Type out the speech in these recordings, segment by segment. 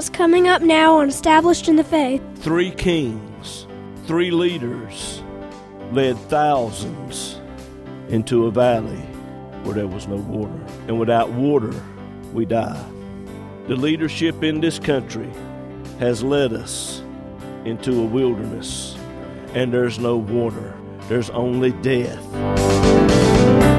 what's coming up now on Established in the Faith. Three kings, three leaders led thousands into a valley where there was no water. And without water, we die. The leadership in this country has led us into a wilderness, and there's no water, there's only death.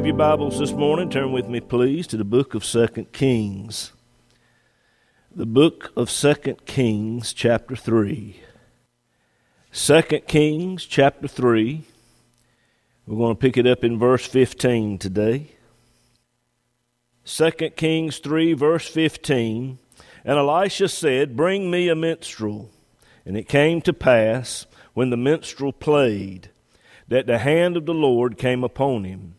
Have your Bibles this morning, turn with me, please, to the book of Second Kings. The book of Second Kings, chapter 3. Second Kings, chapter 3. We're going to pick it up in verse 15 today. Second Kings 3, verse 15. And Elisha said, Bring me a minstrel. And it came to pass, when the minstrel played, that the hand of the Lord came upon him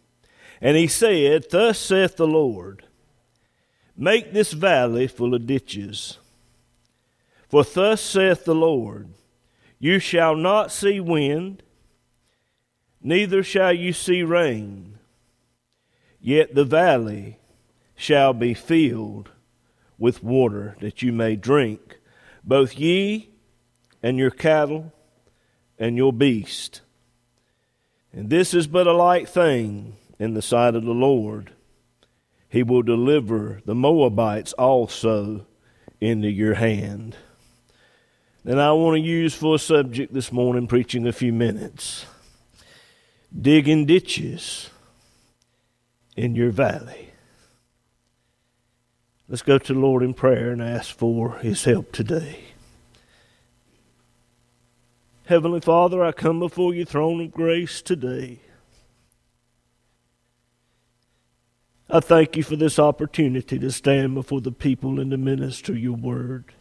and he said, Thus saith the Lord, Make this valley full of ditches. For thus saith the Lord, You shall not see wind, neither shall you see rain, yet the valley shall be filled with water that you may drink, both ye and your cattle and your beast. And this is but a light thing in the sight of the Lord. He will deliver the Moabites also into your hand. And I want to use for a subject this morning, preaching a few minutes digging ditches in your valley. Let's go to the Lord in prayer and ask for His help today. Heavenly Father, I come before your throne of grace today. I thank you for this opportunity to stand before the people and to minister your word.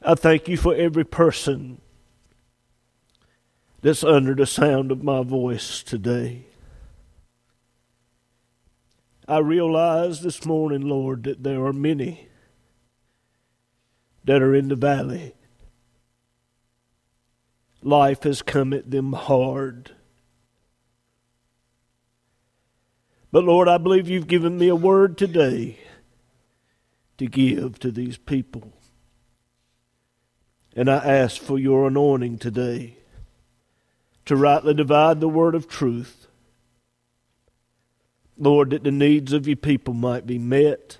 I thank you for every person that's under the sound of my voice today. I realize this morning, Lord, that there are many that are in the valley. Life has come at them hard. But Lord, I believe you've given me a word today to give to these people. And I ask for your anointing today to rightly divide the word of truth. Lord, that the needs of your people might be met,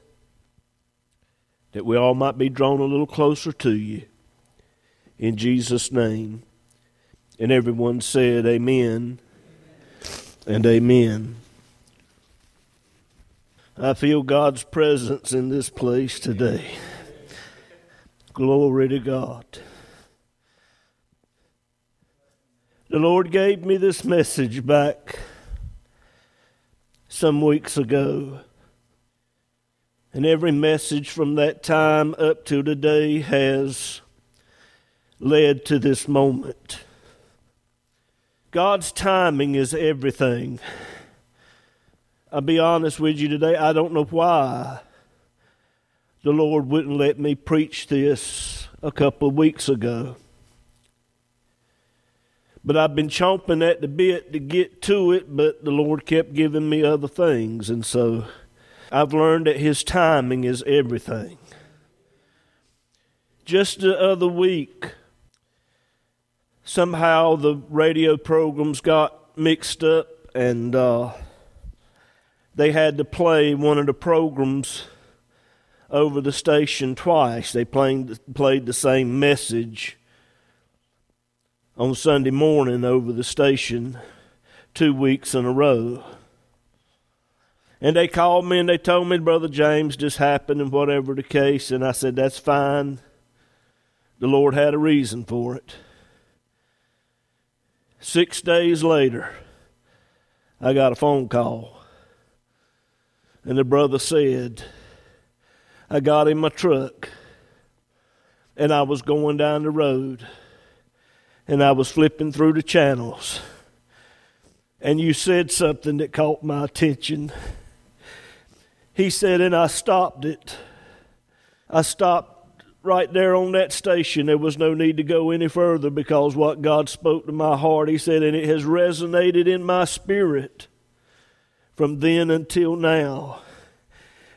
that we all might be drawn a little closer to you. In Jesus' name. And everyone said, Amen and Amen. I feel God's presence in this place today. Glory to God. The Lord gave me this message back some weeks ago. And every message from that time up to today has led to this moment. God's timing is everything. I'll be honest with you today, I don't know why the Lord wouldn't let me preach this a couple of weeks ago. But I've been chomping at the bit to get to it, but the Lord kept giving me other things. And so I've learned that His timing is everything. Just the other week, somehow the radio programs got mixed up and uh, they had to play one of the programs over the station twice. They played, played the same message on Sunday morning over the station two weeks in a row. And they called me and they told me Brother James just happened and whatever the case. And I said, That's fine. The Lord had a reason for it. Six days later, I got a phone call. And the brother said, I got in my truck and I was going down the road and I was flipping through the channels. And you said something that caught my attention. He said, and I stopped it. I stopped right there on that station. There was no need to go any further because what God spoke to my heart, He said, and it has resonated in my spirit from then until now.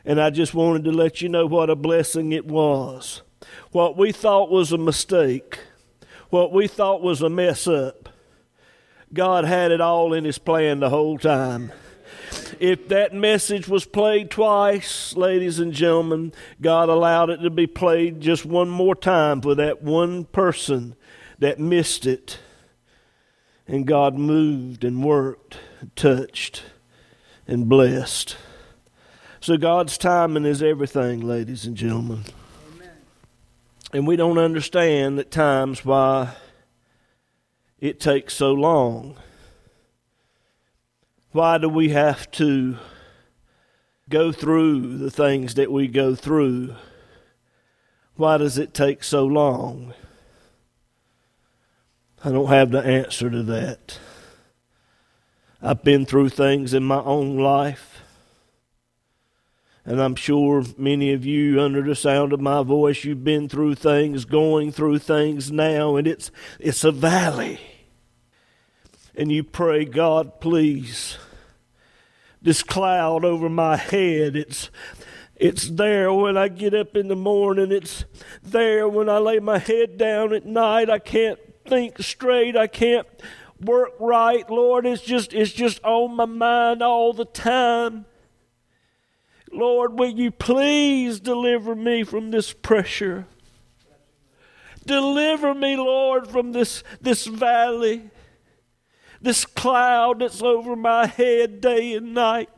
And I just wanted to let you know what a blessing it was. What we thought was a mistake, what we thought was a mess up, God had it all in His plan the whole time. If that message was played twice, ladies and gentlemen, God allowed it to be played just one more time for that one person that missed it. And God moved and worked, touched and blessed. So God's timing is everything, ladies and gentlemen. Amen. And we don't understand at times why it takes so long. Why do we have to go through the things that we go through? Why does it take so long? I don't have the answer to that. I've been through things in my own life. And I'm sure many of you, under the sound of my voice, you've been through things, going through things now, and it's, it's a valley. And you pray, God, please, this cloud over my head, it's, it's there when I get up in the morning. It's there when I lay my head down at night. I can't think straight. I can't work right, Lord. It's just it's just on my mind all the time. Lord, will you please deliver me from this pressure? Deliver me, Lord, from this, this valley, this cloud that's over my head day and night.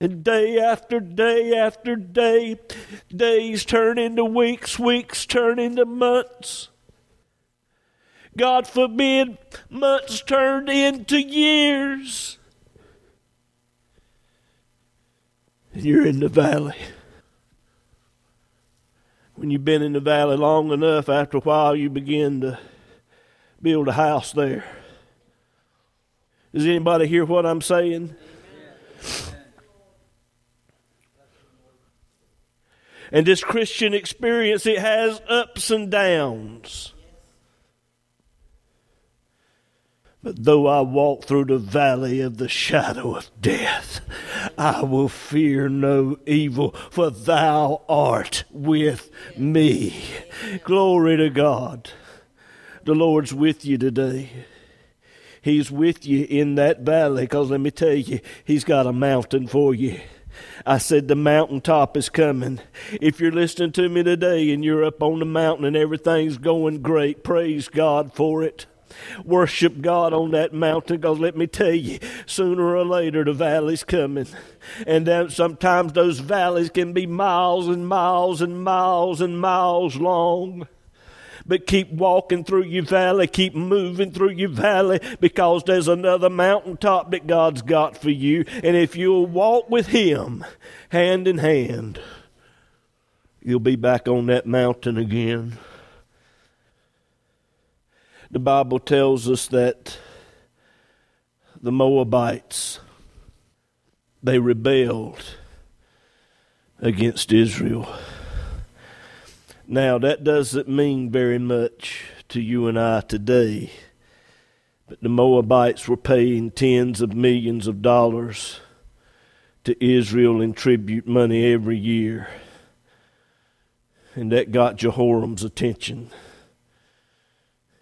And day after day after day, days turn into weeks, weeks turn into months. God forbid, months turned into years. And you're in the valley. When you've been in the valley long enough, after a while, you begin to build a house there. Does anybody hear what I'm saying? And this Christian experience, it has ups and downs. But though I walk through the valley of the shadow of death, I will fear no evil, for thou art with me. Glory to God. The Lord's with you today. He's with you in that valley, because let me tell you, He's got a mountain for you. I said the mountaintop is coming. If you're listening to me today and you're up on the mountain and everything's going great, praise God for it. Worship God on that mountain because let me tell you, sooner or later the valley's coming. And then sometimes those valleys can be miles and miles and miles and miles long but keep walking through your valley, keep moving through your valley because there's another mountaintop that God's got for you. And if you'll walk with Him hand in hand, you'll be back on that mountain again the Bible tells us that the Moabites they rebelled against Israel. Now that doesn't mean very much to you and I today. But the Moabites were paying tens of millions of dollars to Israel in tribute money every year. And that got Jehoram's attention.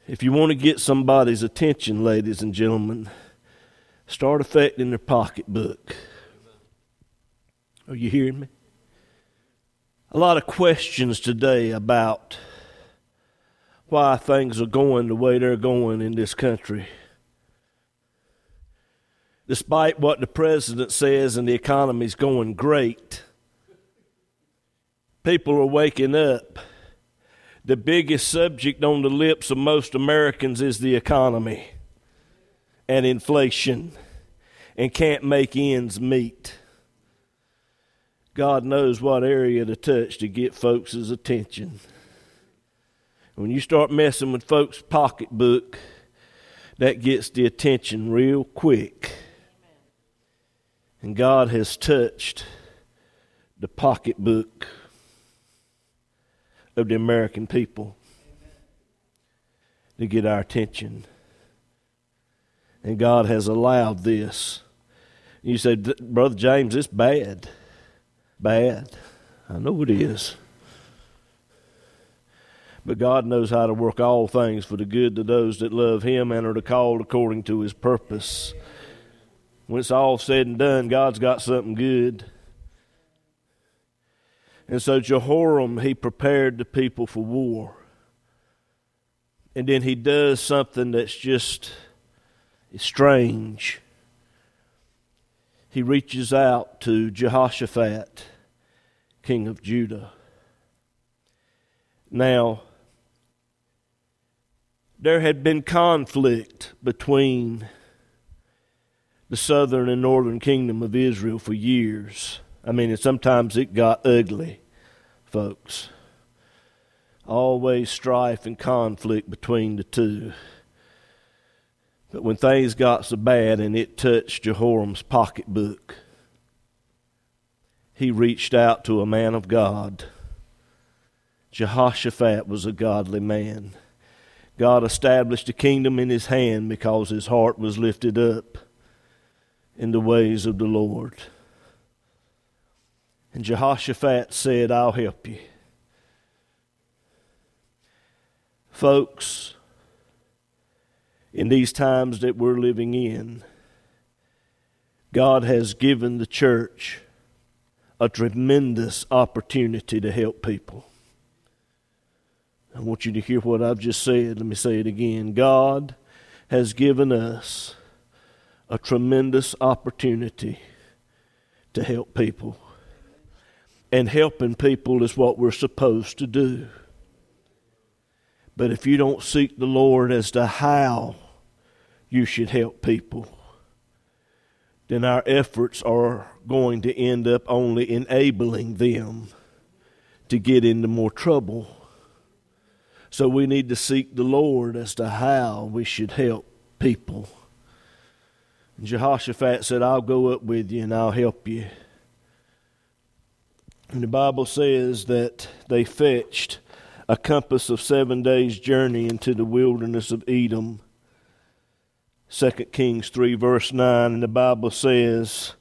If you want to get somebody's attention, ladies and gentlemen, start affecting their pocketbook. Are you hearing me? A lot of questions today about why things are going the way they're going in this country. Despite what the president says and the economy's going great, people are waking up the biggest subject on the lips of most Americans is the economy and inflation and can't make ends meet. God knows what area to touch to get folks' attention. When you start messing with folks' pocketbook, that gets the attention real quick. And God has touched the pocketbook of the American people to get our attention. And God has allowed this. You say, Brother James, it's bad bad. I know it is. But God knows how to work all things for the good to those that love Him and are called according to His purpose. When it's all said and done, God's got something good. And so Jehoram, he prepared the people for war. And then he does something that's just strange he reaches out to Jehoshaphat, king of Judah. Now, there had been conflict between the southern and northern kingdom of Israel for years. I mean, sometimes it got ugly, folks. Always strife and conflict between the two. But when things got so bad and it touched Jehoram's pocketbook, he reached out to a man of God. Jehoshaphat was a godly man. God established a kingdom in his hand because his heart was lifted up in the ways of the Lord. And Jehoshaphat said, I'll help you. Folks, in these times that we're living in, God has given the church a tremendous opportunity to help people. I want you to hear what I've just said. Let me say it again. God has given us a tremendous opportunity to help people. And helping people is what we're supposed to do. But if you don't seek the Lord as to how you should help people, then our efforts are going to end up only enabling them to get into more trouble. So we need to seek the Lord as to how we should help people. And Jehoshaphat said, I'll go up with you and I'll help you. And the Bible says that they fetched a compass of seven days' journey into the wilderness of Edom 2 Kings 3, verse 9, and the Bible says,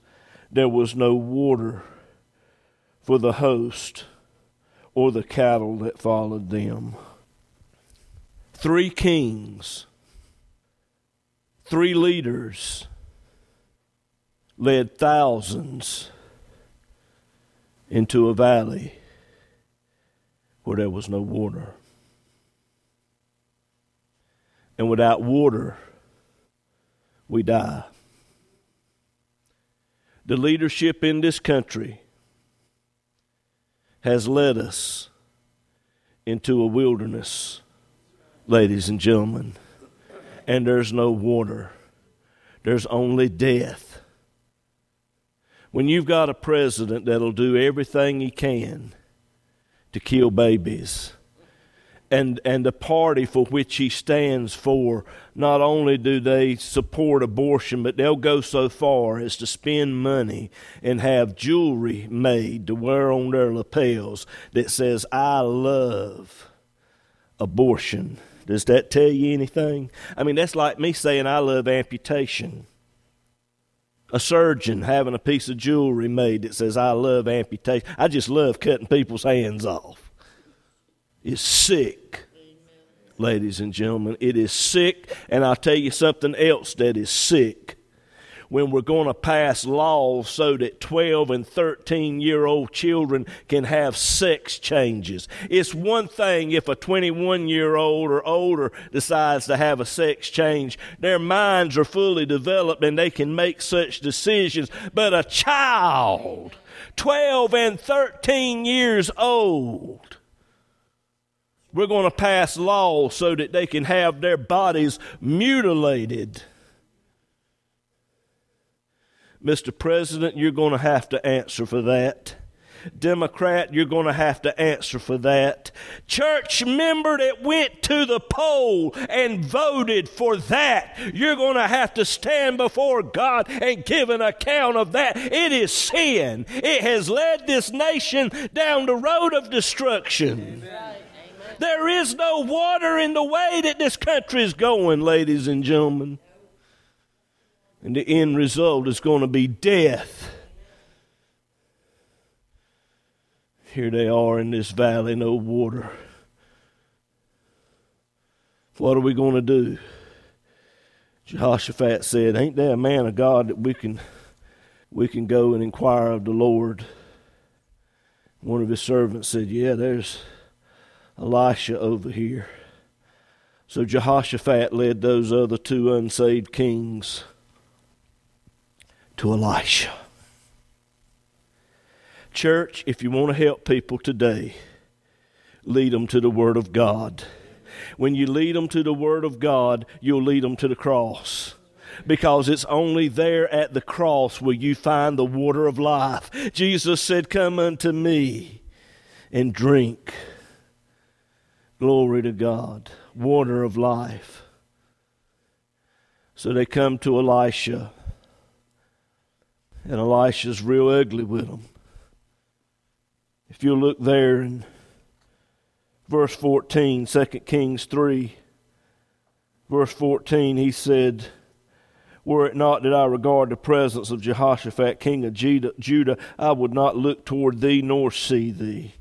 There was no water for the host or the cattle that followed them. Three kings, three leaders led thousands into a valley where there was no water. And without water, we die. The leadership in this country has led us into a wilderness, ladies and gentlemen, and there's no water, there's only death. When you've got a president that'll do everything he can to kill babies, and, and the party for which he stands for, not only do they support abortion, but they'll go so far as to spend money and have jewelry made to wear on their lapels that says, I love abortion. Does that tell you anything? I mean, that's like me saying, I love amputation. A surgeon having a piece of jewelry made that says, I love amputation. I just love cutting people's hands off is sick, ladies and gentlemen. It is sick, and I'll tell you something else that is sick. When we're going to pass laws so that 12 and 13 year old children can have sex changes. It's one thing if a 21 year old or older decides to have a sex change. Their minds are fully developed and they can make such decisions. But a child, 12 and 13 years old, We're going to pass laws so that they can have their bodies mutilated. Mr. President, you're going to have to answer for that. Democrat, you're going to have to answer for that. Church member that went to the poll and voted for that, you're going to have to stand before God and give an account of that. It is sin. It has led this nation down the road of destruction. Amen. There is no water in the way that this country is going, ladies and gentlemen. And the end result is going to be death. Here they are in this valley, no water. What are we going to do? Jehoshaphat said, Ain't there a man of God that we can we can go and inquire of the Lord? One of his servants said, Yeah, there's Elisha over here. So Jehoshaphat led those other two unsaved kings to Elisha. Church, if you want to help people today, lead them to the Word of God. When you lead them to the Word of God, you'll lead them to the cross because it's only there at the cross where you find the water of life. Jesus said, Come unto me and drink. Glory to God. Water of life. So they come to Elisha, and Elisha's real ugly with them. If you look there in verse 14, 2 Kings 3, verse 14, he said, Were it not that I regard the presence of Jehoshaphat, king of Judah, I would not look toward thee nor see thee.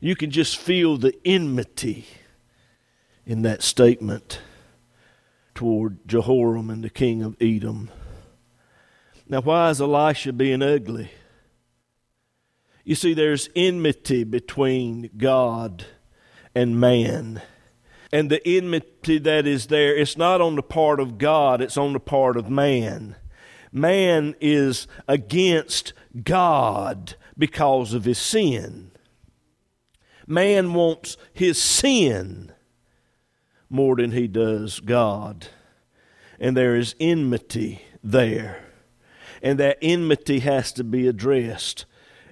You can just feel the enmity in that statement toward Jehoram and the king of Edom. Now, why is Elisha being ugly? You see, there's enmity between God and man. And the enmity that is there, it's not on the part of God, it's on the part of man. Man is against God because of his sin. Man wants his sin more than he does God. And there is enmity there. And that enmity has to be addressed.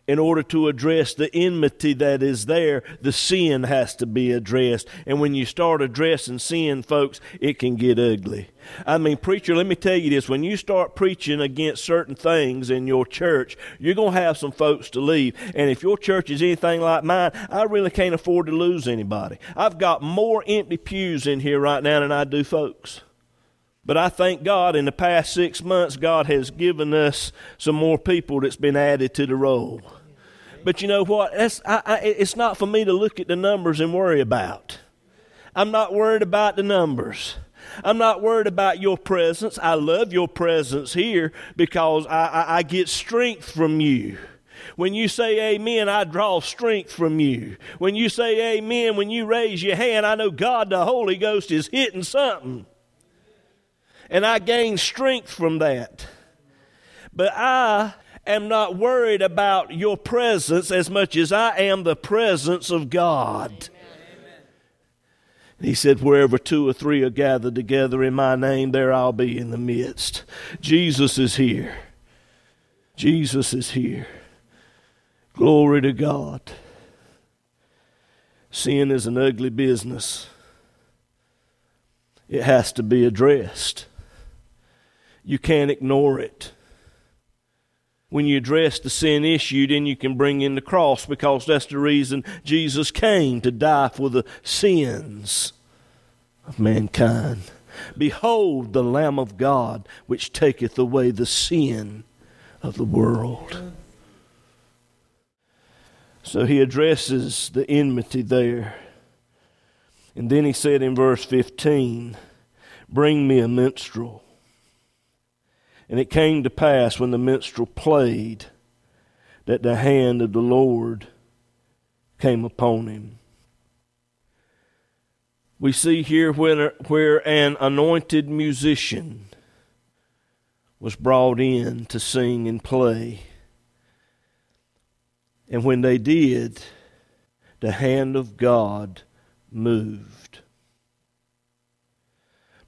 In order to address the enmity that is there, the sin has to be addressed. And when you start addressing sin, folks, it can get ugly. I mean, preacher, let me tell you this. When you start preaching against certain things in your church, you're going to have some folks to leave. And if your church is anything like mine, I really can't afford to lose anybody. I've got more empty pews in here right now than I do folks. But I thank God in the past six months, God has given us some more people that's been added to the roll. But you know what? I, I, it's not for me to look at the numbers and worry about. I'm not worried about the numbers. I'm not worried about your presence. I love your presence here because I, I, I get strength from you. When you say amen, I draw strength from you. When you say amen, when you raise your hand, I know God the Holy Ghost is hitting something. And I gain strength from that. But I am not worried about your presence as much as I am the presence of God. He said, Wherever two or three are gathered together in my name, there I'll be in the midst. Jesus is here. Jesus is here. Glory to God. Sin is an ugly business, it has to be addressed. You can't ignore it. When you address the sin issue, then you can bring in the cross because that's the reason Jesus came to die for the sins of mankind. Behold the Lamb of God which taketh away the sin of the world. So he addresses the enmity there. And then he said in verse 15, Bring me a minstrel. And it came to pass when the minstrel played that the hand of the Lord came upon him. We see here where, where an anointed musician was brought in to sing and play. And when they did, the hand of God moved.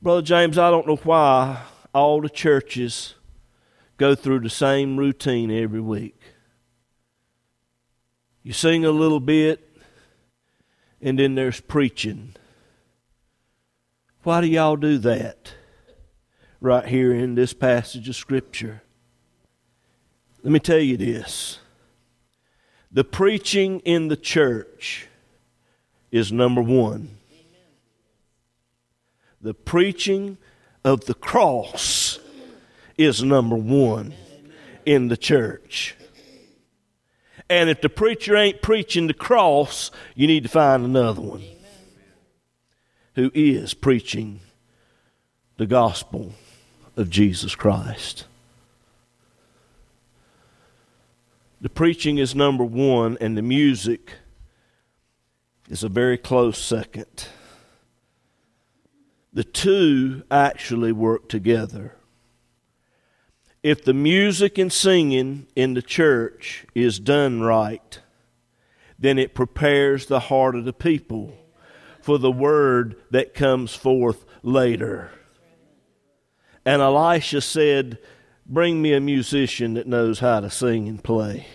Brother James, I don't know why all the churches go through the same routine every week. You sing a little bit, and then there's preaching. Why do y'all do that right here in this passage of Scripture? Let me tell you this the preaching in the church is number one. The preaching of the cross is number one in the church. And if the preacher ain't preaching the cross, you need to find another one who is preaching the gospel of Jesus Christ. The preaching is number one, and the music is a very close second. The two actually work together. If the music and singing in the church is done right, then it prepares the heart of the people for the word that comes forth later. And Elisha said, Bring me a musician that knows how to sing and play.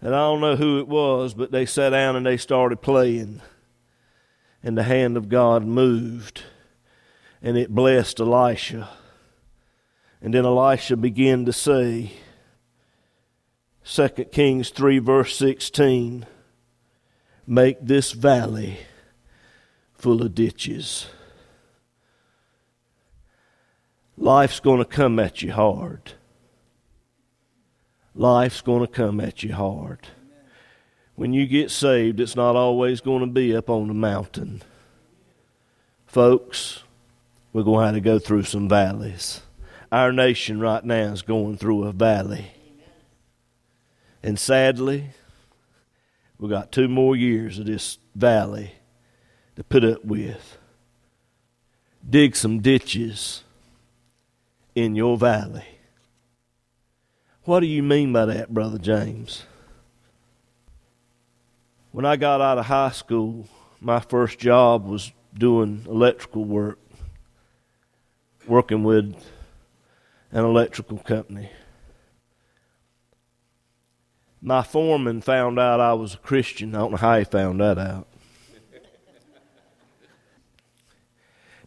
And I don't know who it was, but they sat down and they started playing. And the hand of God moved. And it blessed Elisha. And then Elisha began to say, 2 Kings 3, verse 16, make this valley full of ditches. Life's going to come at you hard. Life's going to come at you hard. When you get saved, it's not always going to be up on the mountain. Folks, we're going to have to go through some valleys. Our nation right now is going through a valley. And sadly, we've got two more years of this valley to put up with. Dig some ditches in your valley. What do you mean by that, Brother James? When I got out of high school, my first job was doing electrical work, working with an electrical company. My foreman found out I was a Christian. I don't know how he found that out.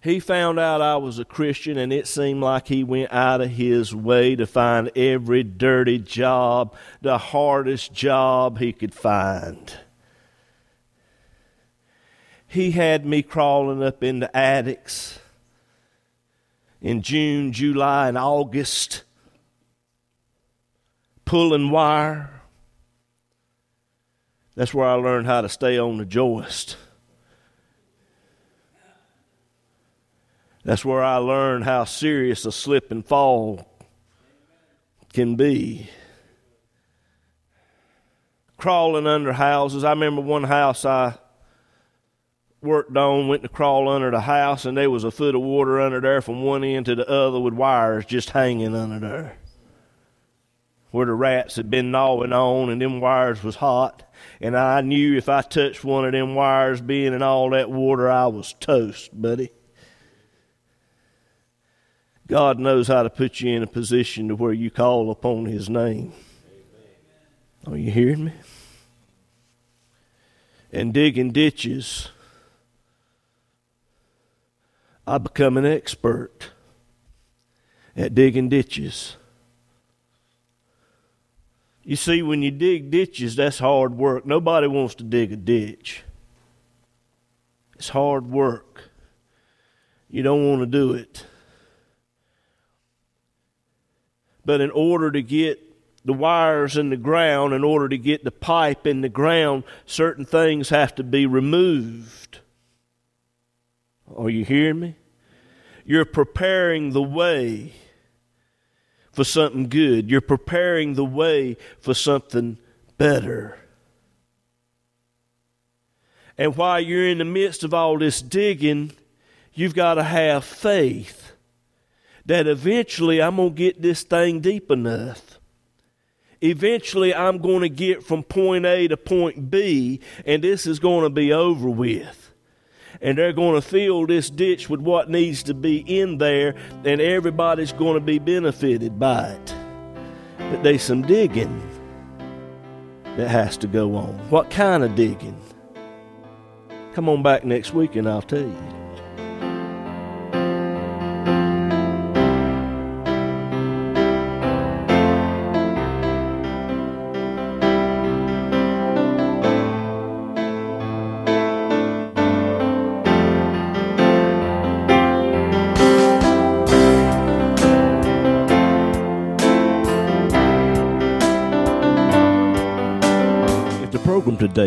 he found out I was a Christian, and it seemed like he went out of his way to find every dirty job, the hardest job he could find. He had me crawling up into attics in June, July, and August, pulling wire. That's where I learned how to stay on the joist. That's where I learned how serious a slip and fall can be. Crawling under houses. I remember one house I worked on, went to crawl under the house, and there was a foot of water under there from one end to the other with wires just hanging under there. Where the rats had been gnawing on, and them wires was hot. And I knew if I touched one of them wires being in all that water, I was toast, buddy. God knows how to put you in a position to where you call upon His name. Are you hearing me? And digging ditches, I become an expert at digging ditches. You see, when you dig ditches, that's hard work. Nobody wants to dig a ditch. It's hard work. You don't want to do it. But in order to get the wires in the ground, in order to get the pipe in the ground, certain things have to be removed. Are you hearing me? You're preparing the way for something good. You're preparing the way for something better. And while you're in the midst of all this digging, you've got to have faith that eventually I'm going to get this thing deep enough. Eventually, I'm going to get from point A to point B, and this is going to be over with. And they're going to fill this ditch with what needs to be in there, and everybody's going to be benefited by it. But there's some digging that has to go on. What kind of digging? Come on back next week and I'll tell you.